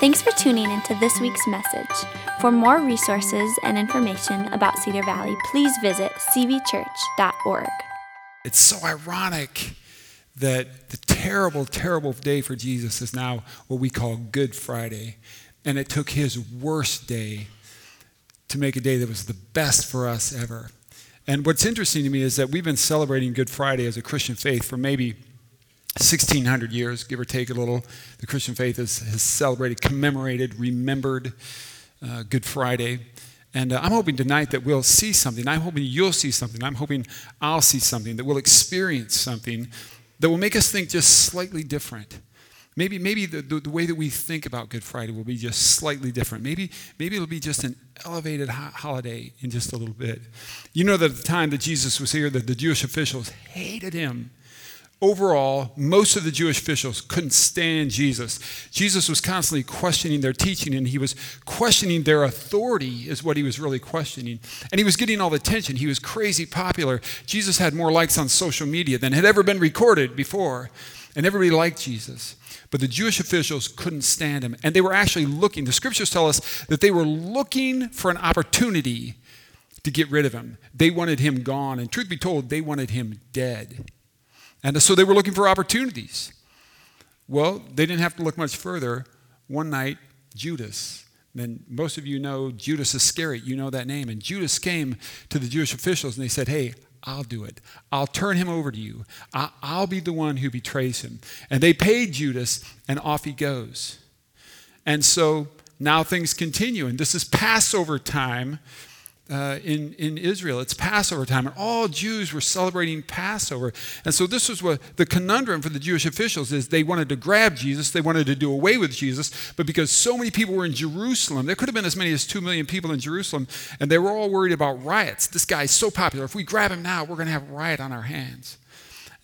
Thanks for tuning into this week's message. For more resources and information about Cedar Valley, please visit cvchurch.org. It's so ironic that the terrible, terrible day for Jesus is now what we call Good Friday. And it took his worst day to make a day that was the best for us ever. And what's interesting to me is that we've been celebrating Good Friday as a Christian faith for maybe 1600 years, give or take a little. The Christian faith has, has celebrated, commemorated, remembered uh, Good Friday. And uh, I'm hoping tonight that we'll see something. I'm hoping you'll see something. I'm hoping I'll see something, that we'll experience something that will make us think just slightly different. Maybe, maybe the, the, the way that we think about Good Friday will be just slightly different. Maybe, maybe it'll be just an elevated ho- holiday in just a little bit. You know that at the time that Jesus was here, that the Jewish officials hated him overall, most of the Jewish officials couldn't stand Jesus. Jesus was constantly questioning their teaching, and he was questioning their authority, is what he was really questioning. And he was getting all the attention. He was crazy popular. Jesus had more likes on social media than had ever been recorded before, and everybody liked Jesus. But the Jewish officials couldn't stand him, and they were actually looking. The scriptures tell us that they were looking for an opportunity to get rid of him. They wanted him gone, and truth be told, they wanted him dead. And so they were looking for opportunities. Well, they didn't have to look much further. One night, Judas, and most of you know Judas Iscariot, you know that name. And Judas came to the Jewish officials and they said, Hey, I'll do it. I'll turn him over to you. I'll be the one who betrays him. And they paid Judas, and off he goes. And so now things continue. And this is Passover time uh, in, in Israel. It's Passover time, and all Jews were celebrating Passover. And so this was what the conundrum for the Jewish officials is they wanted to grab Jesus, they wanted to do away with Jesus, but because so many people were in Jerusalem, there could have been as many as two million people in Jerusalem, and they were all worried about riots. This guy's so popular. If we grab him now, we're going to have a riot on our hands.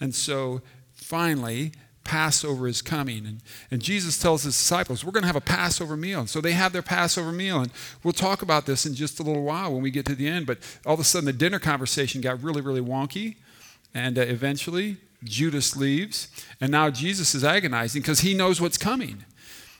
And so finally, Passover is coming. And, and Jesus tells his disciples, We're going to have a Passover meal. And so they have their Passover meal. And we'll talk about this in just a little while when we get to the end. But all of a sudden, the dinner conversation got really, really wonky. And uh, eventually, Judas leaves. And now Jesus is agonizing because he knows what's coming.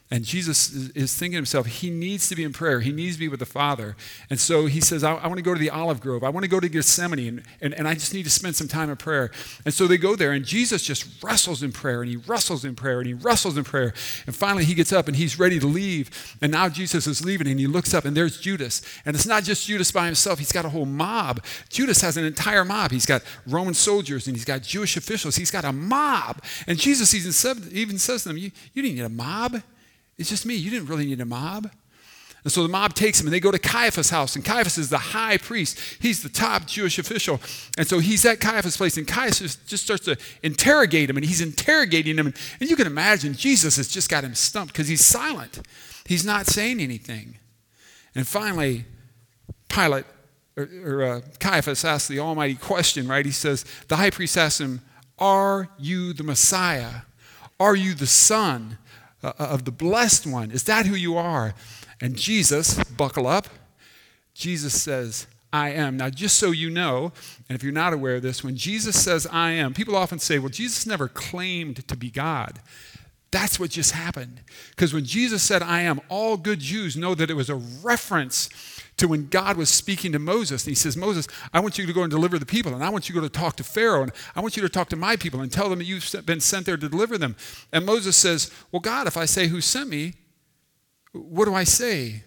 And Jesus is thinking to himself, he needs to be in prayer. He needs to be with the Father. And so he says, I, I want to go to the olive grove. I want to go to Gethsemane, and, and, and I just need to spend some time in prayer. And so they go there, and Jesus just wrestles in prayer, and he wrestles in prayer, and he wrestles in prayer. And finally, he gets up and he's ready to leave. And now Jesus is leaving, and he looks up, and there's Judas. And it's not just Judas by himself, he's got a whole mob. Judas has an entire mob. He's got Roman soldiers, and he's got Jewish officials. He's got a mob. And Jesus even says to them, You, you didn't need a mob. It's just me. You didn't really need a mob. And so the mob takes him and they go to Caiaphas' house. And Caiaphas is the high priest. He's the top Jewish official. And so he's at Caiaphas' place. And Caiaphas just starts to interrogate him. And he's interrogating him. And you can imagine Jesus has just got him stumped because he's silent. He's not saying anything. And finally, Pilate, or, or uh, Caiaphas asks the almighty question, right? He says, the high priest asks him, Are you the Messiah? Are you the Son? Uh, of the blessed one. Is that who you are? And Jesus, buckle up, Jesus says, I am. Now, just so you know, and if you're not aware of this, when Jesus says I am, people often say, well, Jesus never claimed to be God. That's what just happened. Because when Jesus said I am, all good Jews know that it was a reference to when God was speaking to Moses. And he says, Moses, I want you to go and deliver the people, and I want you to go to talk to Pharaoh, and I want you to talk to my people and tell them that you've been sent there to deliver them. And Moses says, Well, God, if I say who sent me, what do I say?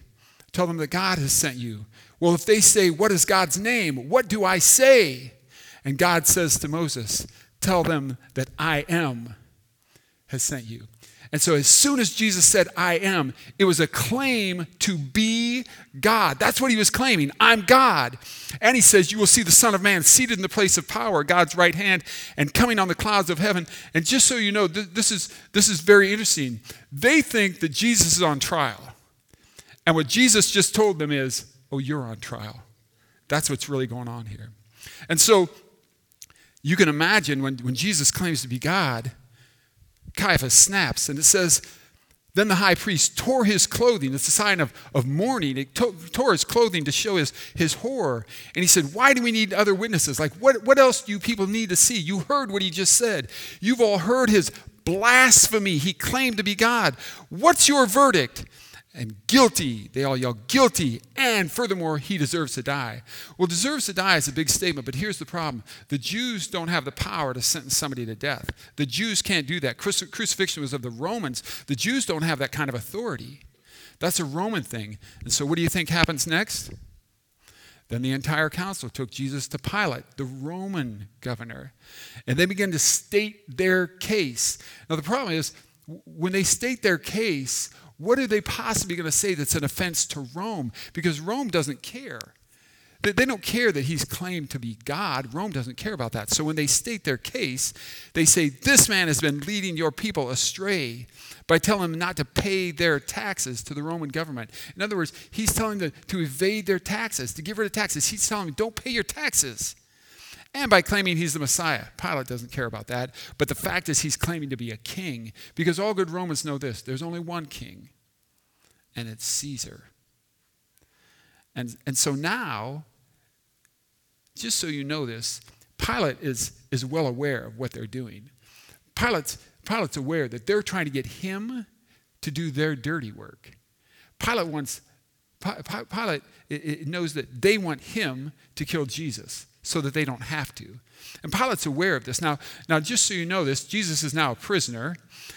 Tell them that God has sent you. Well, if they say, What is God's name? What do I say? And God says to Moses, Tell them that I am has sent you. And so, as soon as Jesus said, I am, it was a claim to be God. That's what he was claiming. I'm God. And he says, You will see the Son of Man seated in the place of power, God's right hand, and coming on the clouds of heaven. And just so you know, th- this, is, this is very interesting. They think that Jesus is on trial. And what Jesus just told them is, Oh, you're on trial. That's what's really going on here. And so, you can imagine when, when Jesus claims to be God, Caiaphas snaps, and it says, Then the high priest tore his clothing. It's a sign of, of mourning. He to, tore his clothing to show his, his horror. And he said, Why do we need other witnesses? Like, what, what else do you people need to see? You heard what he just said. You've all heard his blasphemy. He claimed to be God. What's your verdict? And guilty. They all yell, guilty. And furthermore, he deserves to die. Well, deserves to die is a big statement, but here's the problem the Jews don't have the power to sentence somebody to death. The Jews can't do that. Crucifixion was of the Romans. The Jews don't have that kind of authority. That's a Roman thing. And so, what do you think happens next? Then the entire council took Jesus to Pilate, the Roman governor, and they began to state their case. Now, the problem is, when they state their case, what are they possibly going to say that's an offense to Rome? Because Rome doesn't care. They, don't care that he's claimed to be God. Rome doesn't care about that. So when they state their case, they say, This man has been leading your people astray by telling them not to pay their taxes to the Roman government. In other words, he's telling them to evade their taxes, to give rid of taxes. He's telling them, Don't pay your taxes. And by claiming he's the Messiah. Pilate doesn't care about that. But the fact is, he's claiming to be a king because all good Romans know this there's only one king, and it's Caesar. And, and so now, just so you know this, Pilate is, is well aware of what they're doing. Pilate's, Pilate's aware that they're trying to get him to do their dirty work. Pilate wants, Pilate knows that they want him to kill Jesus so that they don't have to. And Pilate's aware of this. Now, now, just so you know this, Jesus is now a prisoner,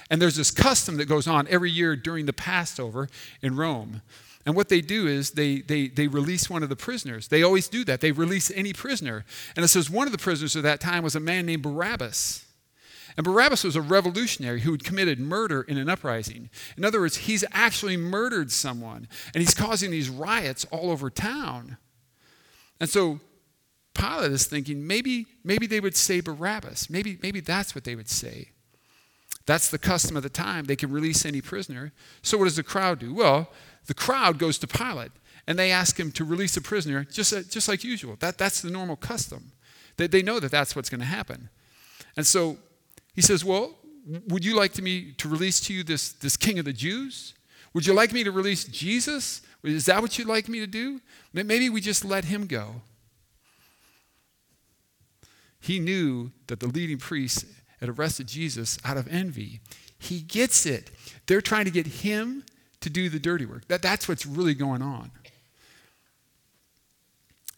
and there's this custom that goes on every year during the Passover in Rome. And what they do is they, they, they release one of the prisoners. They always do that. They release any prisoner. And it says one of the prisoners at that time was a man named Barabbas. And Barabbas was a revolutionary who had committed murder in an uprising. In other words, he's actually murdered someone, and he's causing these riots all over town. And so Pilate is thinking maybe, maybe they would say Barabbas. Maybe, maybe that's what they would say. That's the custom of the time. They can release any prisoner. So what does the crowd do? Well, the crowd goes to Pilate and they ask him to release a prisoner just, uh, just like usual. That, that's the normal custom. They, they know that that's what's going to happen. And so he says, Well, would you like to me to release to you this, this king of the Jews? Would you like me to release Jesus? Is that what you'd like me to do? Maybe we just let him go. He knew that the leading priests had arrested Jesus out of envy. He gets it. They're trying to get him to do the dirty work. That, that's what's really going on.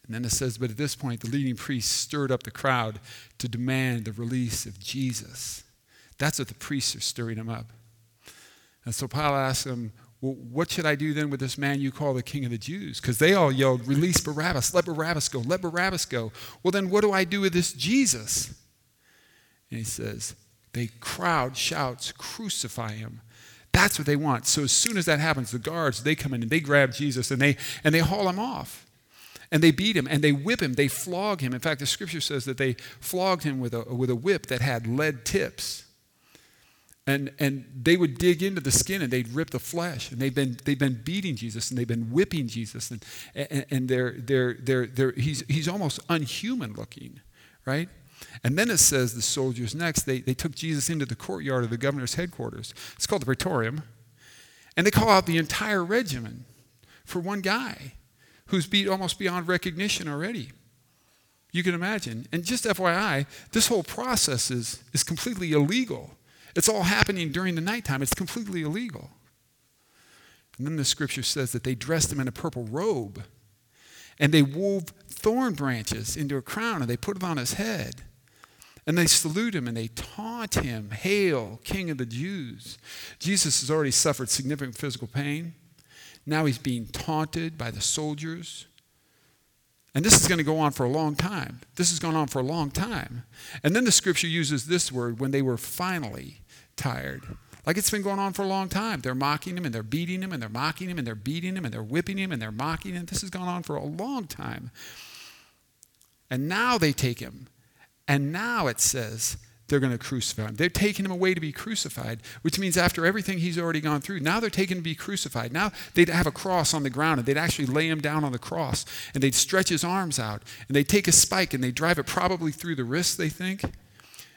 And then it says, but at this point, the leading priests stirred up the crowd to demand the release of Jesus. That's what the priests are stirring him up. And so Pilate asks them, well, what should I do then with this man you call the king of the Jews? Because they all yelled, Release Barabbas, let Barabbas go, let Barabbas go. Well, then what do I do with this Jesus? And he says, The crowd shouts, Crucify him. That's what they want. So as soon as that happens, the guards, they come in and they grab Jesus and they, and they haul him off. And they beat him and they whip him, they flog him. In fact, the scripture says that they flogged him with a, with a whip that had lead tips. And, and they would dig into the skin and they'd rip the flesh. And they've been, they've been beating Jesus and they've been whipping Jesus. And, and, and they're, they're, they're, they're, he's, he's almost unhuman looking, right? And then it says the soldiers next, they, they took Jesus into the courtyard of the governor's headquarters. It's called the Praetorium. And they call out the entire regiment for one guy who's beat almost beyond recognition already. You can imagine. And just FYI, this whole process is, is completely illegal. It's all happening during the nighttime. It's completely illegal. And then the scripture says that they dressed him in a purple robe and they wove thorn branches into a crown and they put it on his head. And they salute him and they taunt him, Hail, King of the Jews. Jesus has already suffered significant physical pain. Now he's being taunted by the soldiers. And this is going to go on for a long time. This has gone on for a long time. And then the scripture uses this word when they were finally tired. Like it's been going on for a long time. They're mocking him and they're beating him and they're mocking him and they're beating him and they're whipping him and they're mocking him. This has gone on for a long time. And now they take him. And now it says they're going to crucify him. They're taking him away to be crucified, which means after everything he's already gone through, now they're taking him to be crucified. Now they'd have a cross on the ground and they'd actually lay him down on the cross and they'd stretch his arms out and they'd take a spike and they'd drive it probably through the wrist, they think.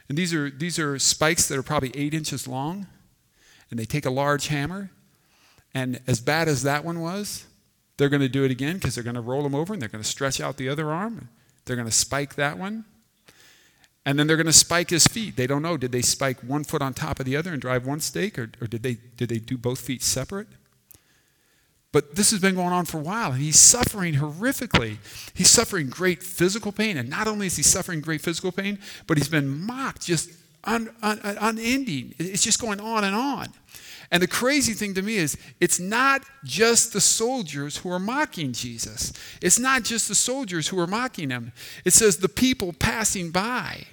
And these are, these are spikes that are probably eight inches long and they take a large hammer, and as bad as that one was, they're going to do it again because they're going to roll them over and they're going to stretch out the other arm. They're going to spike that one. And then they're going to spike his feet. They don't know. Did they spike one foot on top of the other and drive one stake, or, or did, they, did they do both feet separate? But this has been going on for a while, and he's suffering horrifically. He's suffering great physical pain. And not only is he suffering great physical pain, but he's been mocked just un, un, unending. It's just going on and on. And the crazy thing to me is, it's not just the soldiers who are mocking Jesus. It's not just the soldiers who are mocking him. It says the people passing by.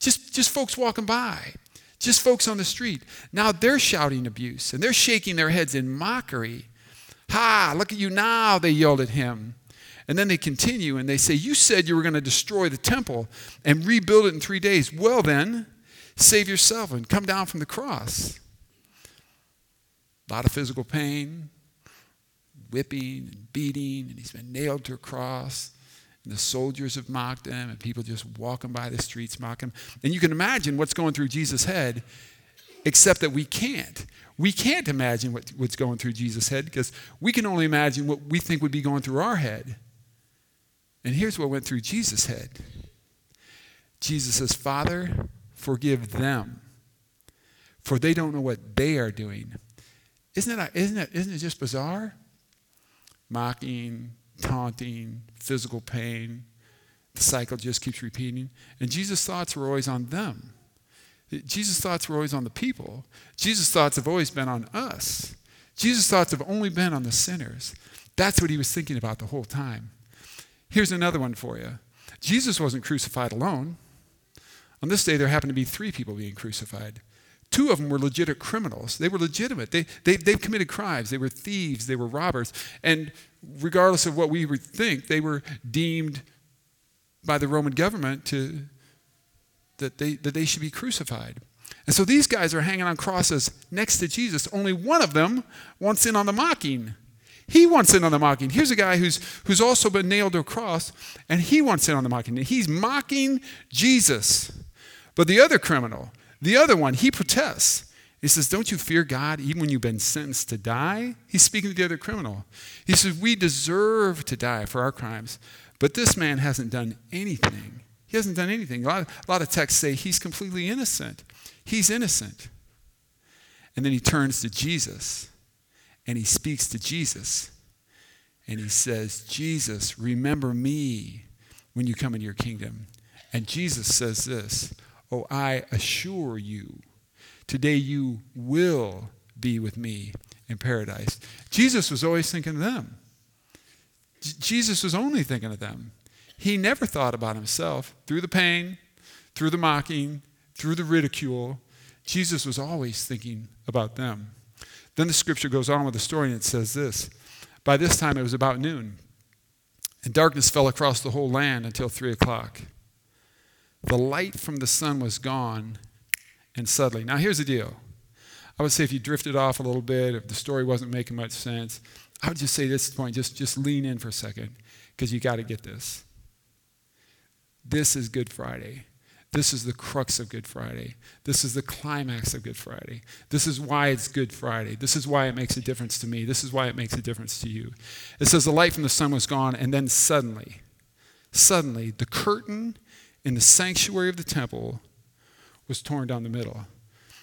Just, just folks walking by just folks on the street. Now they're shouting abuse and they're shaking their heads in mockery. Ha, look at you now, they yelled at him. And then they continue and they say, You said you were going to destroy the temple and rebuild it in three days. Well, then, save yourself and come down from the cross. A lot of physical pain, whipping and beating, and he's been nailed to a cross. The soldiers have mocked him, and people just walking by the streets mock him. And you can imagine what's going through Jesus' head, except that we can't. We can't imagine what, what's going through Jesus' head because we can only imagine what we think would be going through our head. And here's what went through Jesus' head Jesus says, Father, forgive them, for they don't know what they are doing. Isn't it, isn't it, isn't it just bizarre? Mocking, taunting, physical pain. The cycle just keeps repeating. And Jesus' thoughts were always on them. Jesus' thoughts were always on the people. Jesus' thoughts have always been on us. Jesus' thoughts have only been on the sinners. That's what he was thinking about the whole time. Here's another one for you Jesus wasn't crucified alone. On this day, there happened to be three people being crucified. Two of them were legitimate criminals. They were legitimate. They, they, they committed crimes. They were thieves. They were robbers. And regardless of what we would think, they were deemed by the Roman government to, that, they, that they should be crucified. And so these guys are hanging on crosses next to Jesus. Only one of them wants in on the mocking. He wants in on the mocking. Here's a guy who's, who's also been nailed to a cross, and he wants in on the mocking. He's mocking Jesus. But the other criminal, the other one, he protests. He says, Don't you fear God even when you've been sentenced to die? He's speaking to the other criminal. He says, We deserve to die for our crimes, but this man hasn't done anything. He hasn't done anything. A lot, a lot of texts say he's completely innocent. He's innocent. And then he turns to Jesus and he speaks to Jesus and he says, Jesus, remember me when you come into your kingdom. And Jesus says this Oh, I assure you, today you will be with me in paradise. Jesus was always thinking of them. J- Jesus was only thinking of them. He never thought about himself through the pain, through the mocking, through the ridicule. Jesus was always thinking about them. Then the scripture goes on with the story and it says this By this time it was about noon, and darkness fell across the whole land until three o'clock. The light from the sun was gone, and suddenly. Now, here's the deal. I would say if you drifted off a little bit, if the story wasn't making much sense, I would just say this point just, just lean in for a second, because you got to get this. This is Good Friday. This is the crux of Good Friday. This is the climax of Good Friday. This is why it's Good Friday. This is why it makes a difference to me. This is why it makes a difference to you. It says the light from the sun was gone, and then suddenly, suddenly, the curtain in the sanctuary of the temple was torn down the middle.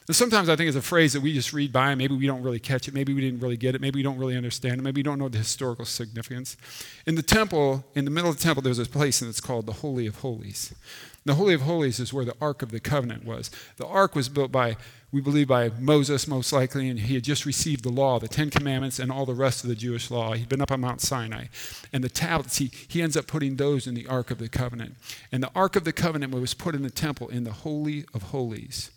And sometimes I think it's a phrase that we just read by, maybe we don't really catch it, maybe we didn't really get it, maybe we don't really understand it, maybe we don't know the historical significance. In the temple, in the middle of the temple, there's a place and it's called the Holy of Holies. The Holy of Holies is where the Ark of the Covenant was. The Ark was built by, we believe, by Moses, most likely, and he had just received the law, the Ten Commandments, and all the rest of the Jewish law. He'd been up on Mount Sinai. And the tablets, he, he ends up putting those in the Ark of the Covenant. And the Ark of the Covenant was put in the temple in the Holy of Holies.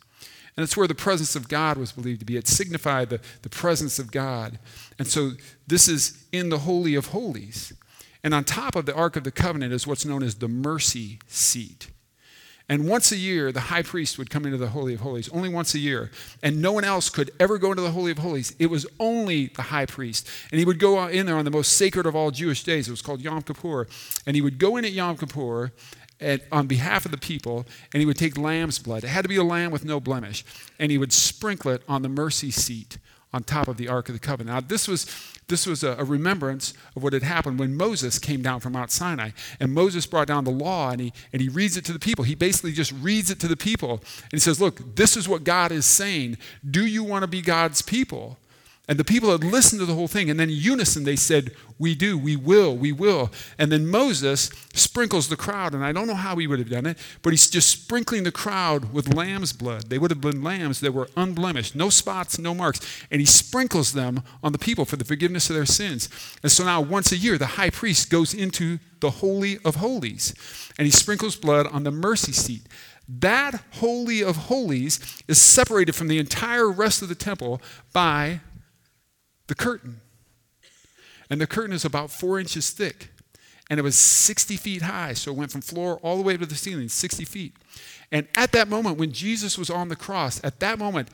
And it's where the presence of God was believed to be. It signified the, the presence of God. And so this is in the Holy of Holies. And on top of the Ark of the Covenant is what's known as the mercy seat. And once a year, the high priest would come into the Holy of Holies, only once a year. And no one else could ever go into the Holy of Holies. It was only the high priest. And he would go in there on the most sacred of all Jewish days. It was called Yom Kippur. And he would go in at Yom Kippur at, on behalf of the people, and he would take lamb's blood. It had to be a lamb with no blemish. And he would sprinkle it on the mercy seat on top of the Ark of the Covenant. Now, this was, this was a, a, remembrance of what had happened when Moses came down from Mount Sinai. And Moses brought down the law and he, and he reads it to the people. He basically just reads it to the people. And he says, Look, this is what God is saying. Do you want to be God's people? And the people had listened to the whole thing, and then in unison they said, We do, we will, we will. And then Moses sprinkles the crowd, and I don't know how he would have done it, but he's just sprinkling the crowd with lamb's blood. They would have been lambs that were unblemished, no spots, no marks. And he sprinkles them on the people for the forgiveness of their sins. And so now, once a year, the high priest goes into the Holy of Holies, and he sprinkles blood on the mercy seat. That Holy of Holies is separated from the entire rest of the temple by the curtain. And the curtain is about four inches thick. And it was 60 feet high. So it went from floor all the way to the ceiling, 60 feet. And at that moment, when Jesus was on the cross, at that moment,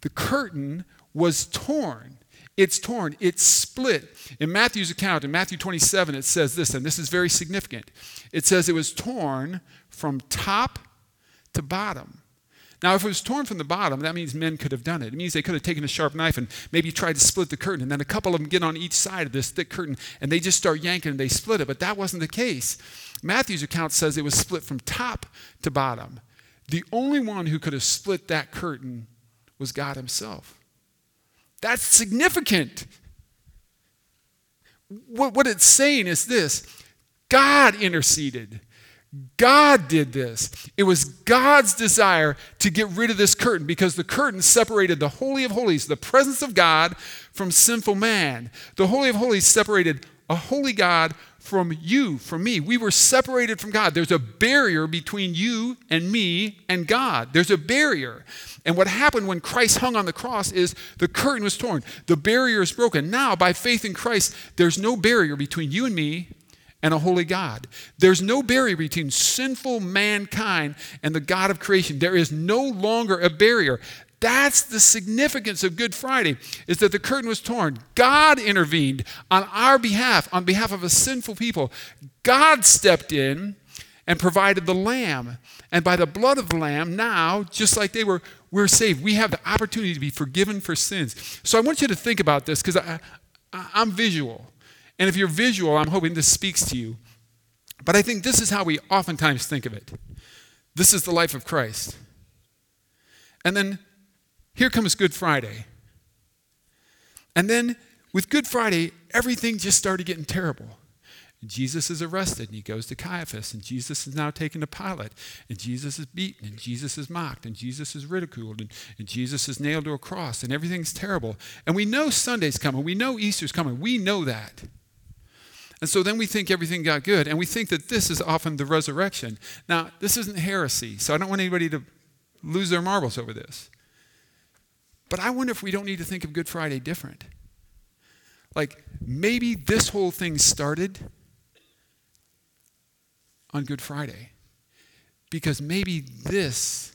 the curtain was torn. It's torn, it's split. In Matthew's account, in Matthew 27, it says this, and this is very significant. It says it was torn from top to bottom. Now, if it was torn from the bottom, that means men could have done it. It means they could have taken a sharp knife and maybe tried to split the curtain. And then a couple of them get on each side of this thick curtain and they just start yanking and they split it. But that wasn't the case. Matthew's account says it was split from top to bottom. The only one who could have split that curtain was God Himself. That's significant. What, what it's saying is this God interceded. God did this. It was God's desire to get rid of this curtain because the curtain separated the Holy of Holies, the presence of God, from sinful man. The Holy of Holies separated a holy God from you, from me. We were separated from God. There's a barrier between you and me and God. There's a barrier. And what happened when Christ hung on the cross is the curtain was torn. The barrier is broken. Now, by faith in Christ, there's no barrier between you and me and a holy God. There's no barrier between sinful mankind and the God of creation. There is no longer a barrier. That's the significance of Good Friday is that the curtain was torn. God intervened on our behalf, on behalf of a sinful people. God stepped in and provided the lamb. And by the blood of the lamb, now, just like they were, we're saved. We have the opportunity to be forgiven for sins. So I want you to think about this because I, I, I'm visual. And if you're visual, I'm hoping this speaks to you. But I think this is how we oftentimes think of it. This is the life of Christ. And then here comes Good Friday. And then with Good Friday, everything just started getting terrible. Jesus is arrested and he goes to Caiaphas, and Jesus is now taken to Pilate, and Jesus is beaten, and Jesus is mocked, and Jesus is ridiculed, and, and Jesus is nailed to a cross, and everything's terrible. And we know Sunday's coming, we know Easter's coming, we know that. And so then we think everything got good, and we think that this is often the resurrection. Now, this isn't heresy, so I don't want anybody to lose their marbles over this. But I wonder if we don't need to think of Good Friday different. Like, maybe this whole thing started on Good Friday, because maybe this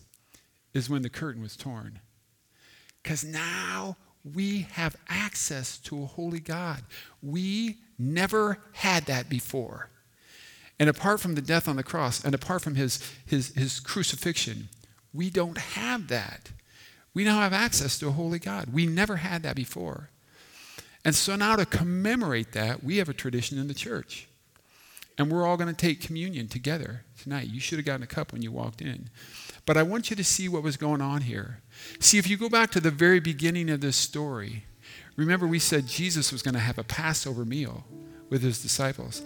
is when the curtain was torn. Because now we have access to a holy God. We Never had that before. And apart from the death on the cross and apart from his, his, his crucifixion, we don't have that. We now have access to a holy God. We never had that before. And so now to commemorate that, we have a tradition in the church. And we're all going to take communion together tonight. You should have gotten a cup when you walked in. But I want you to see what was going on here. See, if you go back to the very beginning of this story, Remember, we said Jesus was going to have a Passover meal with his disciples.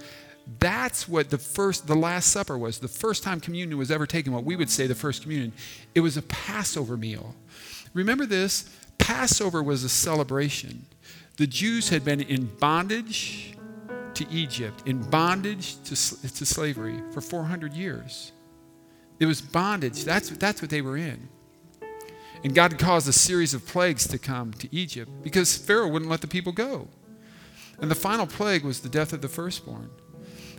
That's what the first, the Last Supper was. The first time communion was ever taken, what we would say the first communion, it was a Passover meal. Remember this? Passover was a celebration. The Jews had been in bondage to Egypt, in bondage to, to slavery for 400 years. It was bondage. That's, that's what they were in. And God caused a series of plagues to come to Egypt because Pharaoh wouldn't let the people go. And the final plague was the death of the firstborn.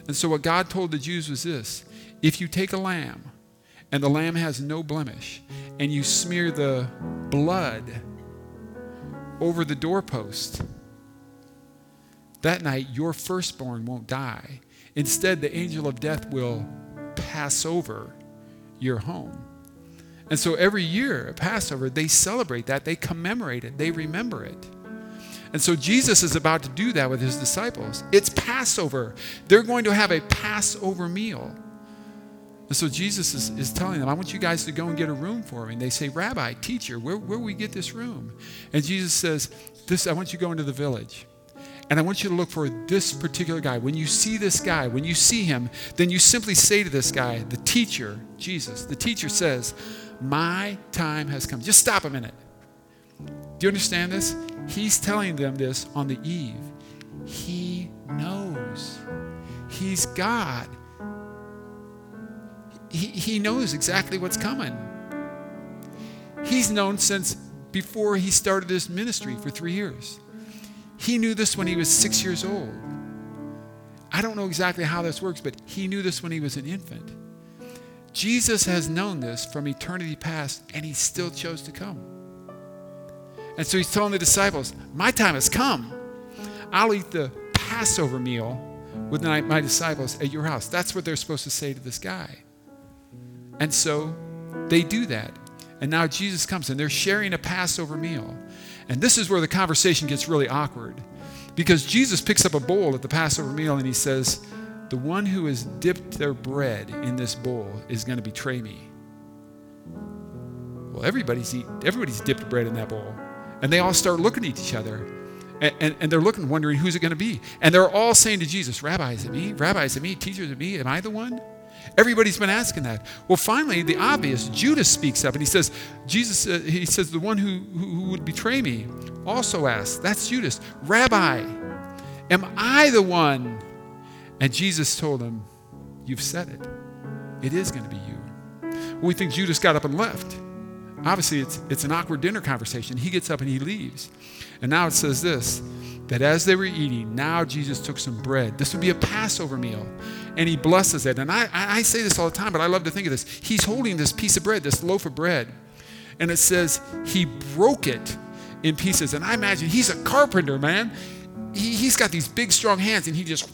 And so, what God told the Jews was this if you take a lamb, and the lamb has no blemish, and you smear the blood over the doorpost, that night your firstborn won't die. Instead, the angel of death will pass over your home. And so every year at Passover, they celebrate that, they commemorate it, they remember it. And so Jesus is about to do that with his disciples. It's Passover. They're going to have a Passover meal. And so Jesus is, is telling them, I want you guys to go and get a room for me. And they say, Rabbi, teacher, where, where we get this room? And Jesus says, this, I want you to go into the village. And I want you to look for this particular guy. When you see this guy, when you see him, then you simply say to this guy, the teacher, Jesus, the teacher says, My time has come. Just stop a minute. Do you understand this? He's telling them this on the eve. He knows. He's God. He, he knows exactly what's coming. He's known since before he started this ministry for three years. He knew this when he was six years old. I don't know exactly how this works, but he knew this when he was an infant. Jesus has known this from eternity past, and he still chose to come. And so he's telling the disciples, My time has come. I'll eat the Passover meal with my, disciples at your house. That's what they're supposed to say to this guy. And so they do that. And now Jesus comes and they're sharing a Passover meal. And this is where the conversation gets really awkward because Jesus picks up a bowl at the Passover meal and he says, The one who has dipped their bread in this bowl is going to betray me. Well, everybody's, eat, everybody's dipped bread in that bowl. And they all start looking at each other. And, and, and they're looking, wondering who's it going to be. And they're all saying to Jesus, Rabbi, is it me? Rabbi, is it me? Teacher, is it me? Am I the one? Everybody's been asking that. Well, finally, the obvious, Judas speaks up and he says, Jesus, uh, he says, the one who, who, would betray me also asks, that's Judas, Rabbi, am I the one? And Jesus told him, You've said it. It is going to be you. Well, we think Judas got up and left. Obviously, it's, it's an awkward dinner conversation. He gets up and he leaves. And now it says this that as they were eating, now Jesus took some bread. This would be a Passover meal. And he blesses it. And I, I say this all the time, but I love to think of this. He's holding this piece of bread, this loaf of bread. And it says he broke it in pieces. And I imagine he's a carpenter, man. He, he's got these big, strong hands, and he just,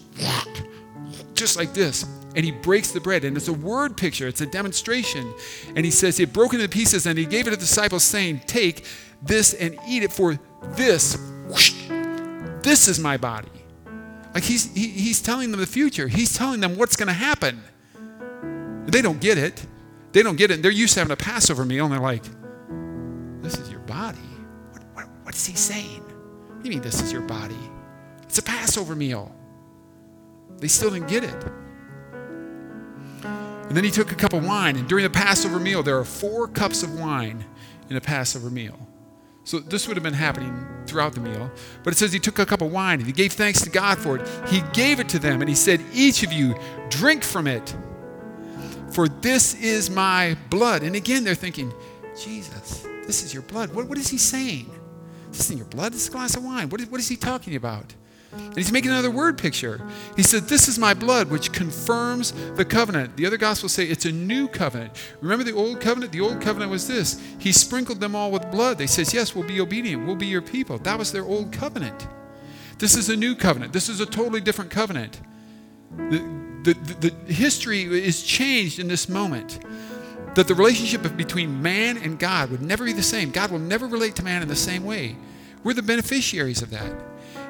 just like this. And he breaks the bread. And it's a word picture, it's a demonstration. And he says, He broke it into pieces, and he gave it to the disciples, saying, Take this and eat it, for this, whoosh, this is my body. Like he's, he, he's telling them the future. He's telling them what's going to happen. They don't get it. They don't get it. They're used to having a Passover meal, and they're like, This is your body. What, what, what's he saying? What do you mean, this is your body? It's a Passover meal. They still didn't get it. And then he took a cup of wine, and during the Passover meal, there are four cups of wine in a Passover meal. So this would have been happening throughout the meal. But it says he took a cup of wine and he gave thanks to God for it. He gave it to them and he said, Each of you drink from it, for this is my blood. And again, they're thinking, Jesus, this is your blood. What, what is he saying? This isn't your blood, this is a glass of wine. What is, what is he talking about? And he's making another word picture. He said, This is my blood, which confirms the covenant. The other gospels say it's a new covenant. Remember the old covenant? The old covenant was this He sprinkled them all with blood. They says, Yes, we'll be obedient. We'll be your people. That was their old covenant. This is a new covenant. This is a totally different covenant. The, the, the, the history is changed in this moment. That the relationship between man and God would never be the same. God will never relate to man in the same way. We're the beneficiaries of that.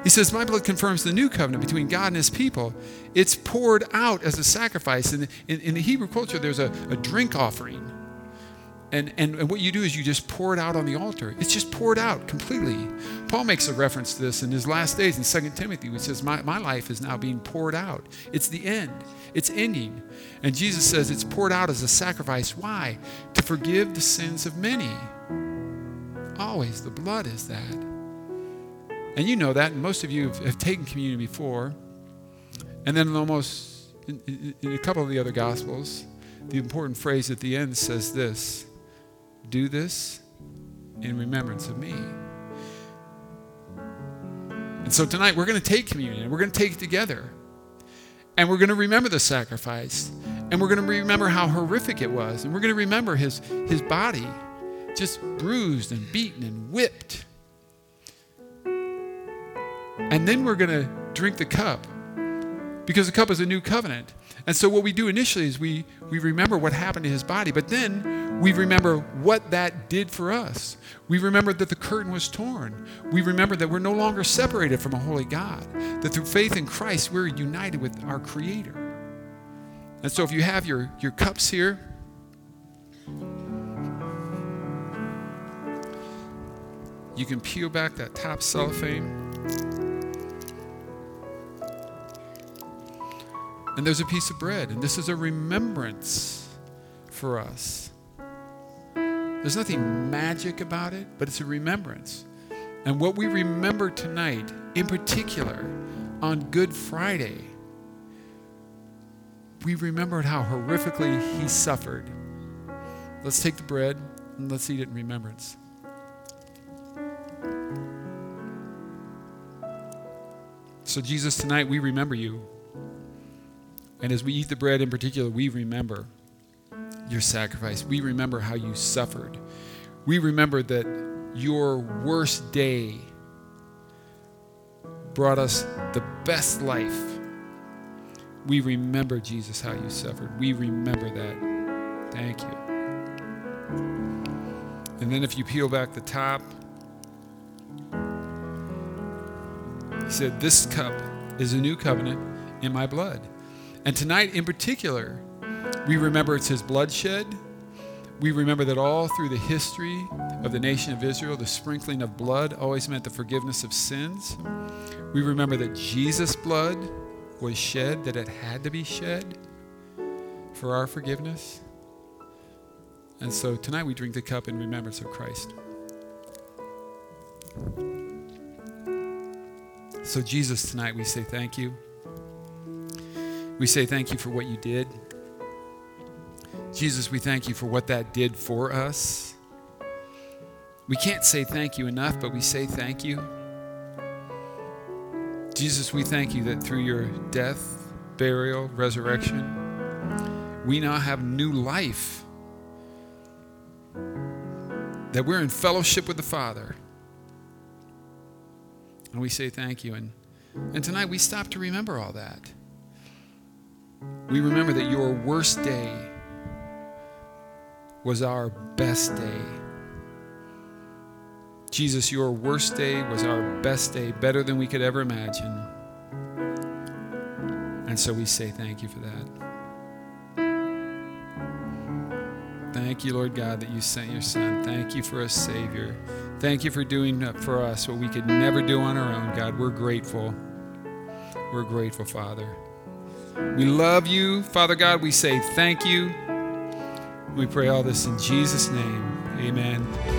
He says, My blood confirms the new covenant between God and his people. It's poured out as a sacrifice. In, in, in the Hebrew culture, there's a, a drink offering. And, and, and what you do is you just pour it out on the altar. It's just poured out completely. Paul makes a reference to this in his last days in 2 Timothy, which says, my, my life is now being poured out. It's the end, it's ending. And Jesus says it's poured out as a sacrifice. Why? To forgive the sins of many. Always, the blood is that. And you know that, and most of you have, have taken communion before. And then, almost in, in, in a couple of the other Gospels, the important phrase at the end says this Do this in remembrance of me. And so tonight we're going to take communion we're going to take it together. And we're going to remember the sacrifice. And we're going to remember how horrific it was. And we're going to remember his, his body just bruised and beaten and whipped. And then we're going to drink the cup because the cup is a new covenant. And so what we do initially is we, we remember what happened to his body, but then we remember what that did for us. We remember that the curtain was torn. We remember that we're no longer separated from a holy God, that through faith in Christ, we're united with our Creator. And so if you have your, your cups here, you can peel back that top cellophane. And there's a piece of bread, and this is a remembrance for us. There's nothing magic about it, but it's a remembrance. And what we remember tonight, in particular, on Good Friday, we remembered how horrifically he suffered. Let's take the bread and let's eat it in remembrance. So, Jesus, tonight we remember you. And as we eat the bread in particular, we remember your sacrifice. We remember how you suffered. We remember that your worst day brought us the best life. We remember, Jesus, how you suffered. We remember that. Thank you. And then if you peel back the top, he said, This cup is a new covenant in my blood. And tonight, in particular, we remember it's his bloodshed. We remember that all through the history of the nation of Israel, the sprinkling of blood always meant the forgiveness of sins. We remember that Jesus' blood was shed, that it had to be shed for our forgiveness. And so tonight we drink the cup in remembrance of Christ. So, Jesus, tonight we say thank you. We say thank you for what you did. Jesus, we thank you for what that did for us. We can't say thank you enough, but we say thank you. Jesus, we thank you that through your death, burial, resurrection, we now have new life. That we're in fellowship with the Father. And we say thank you. And, and tonight we stop to remember all that. We remember that your worst day was our best day. Jesus, your worst day was our best day, better than we could ever imagine. And so we say thank you for that. Thank you, Lord God, that you sent your Son. Thank you for a Savior. Thank you for doing for us what we could never do on our own, God. We're grateful. We're grateful, Father. We love you, Father God. We say thank you. We pray all this in Jesus' name. Amen.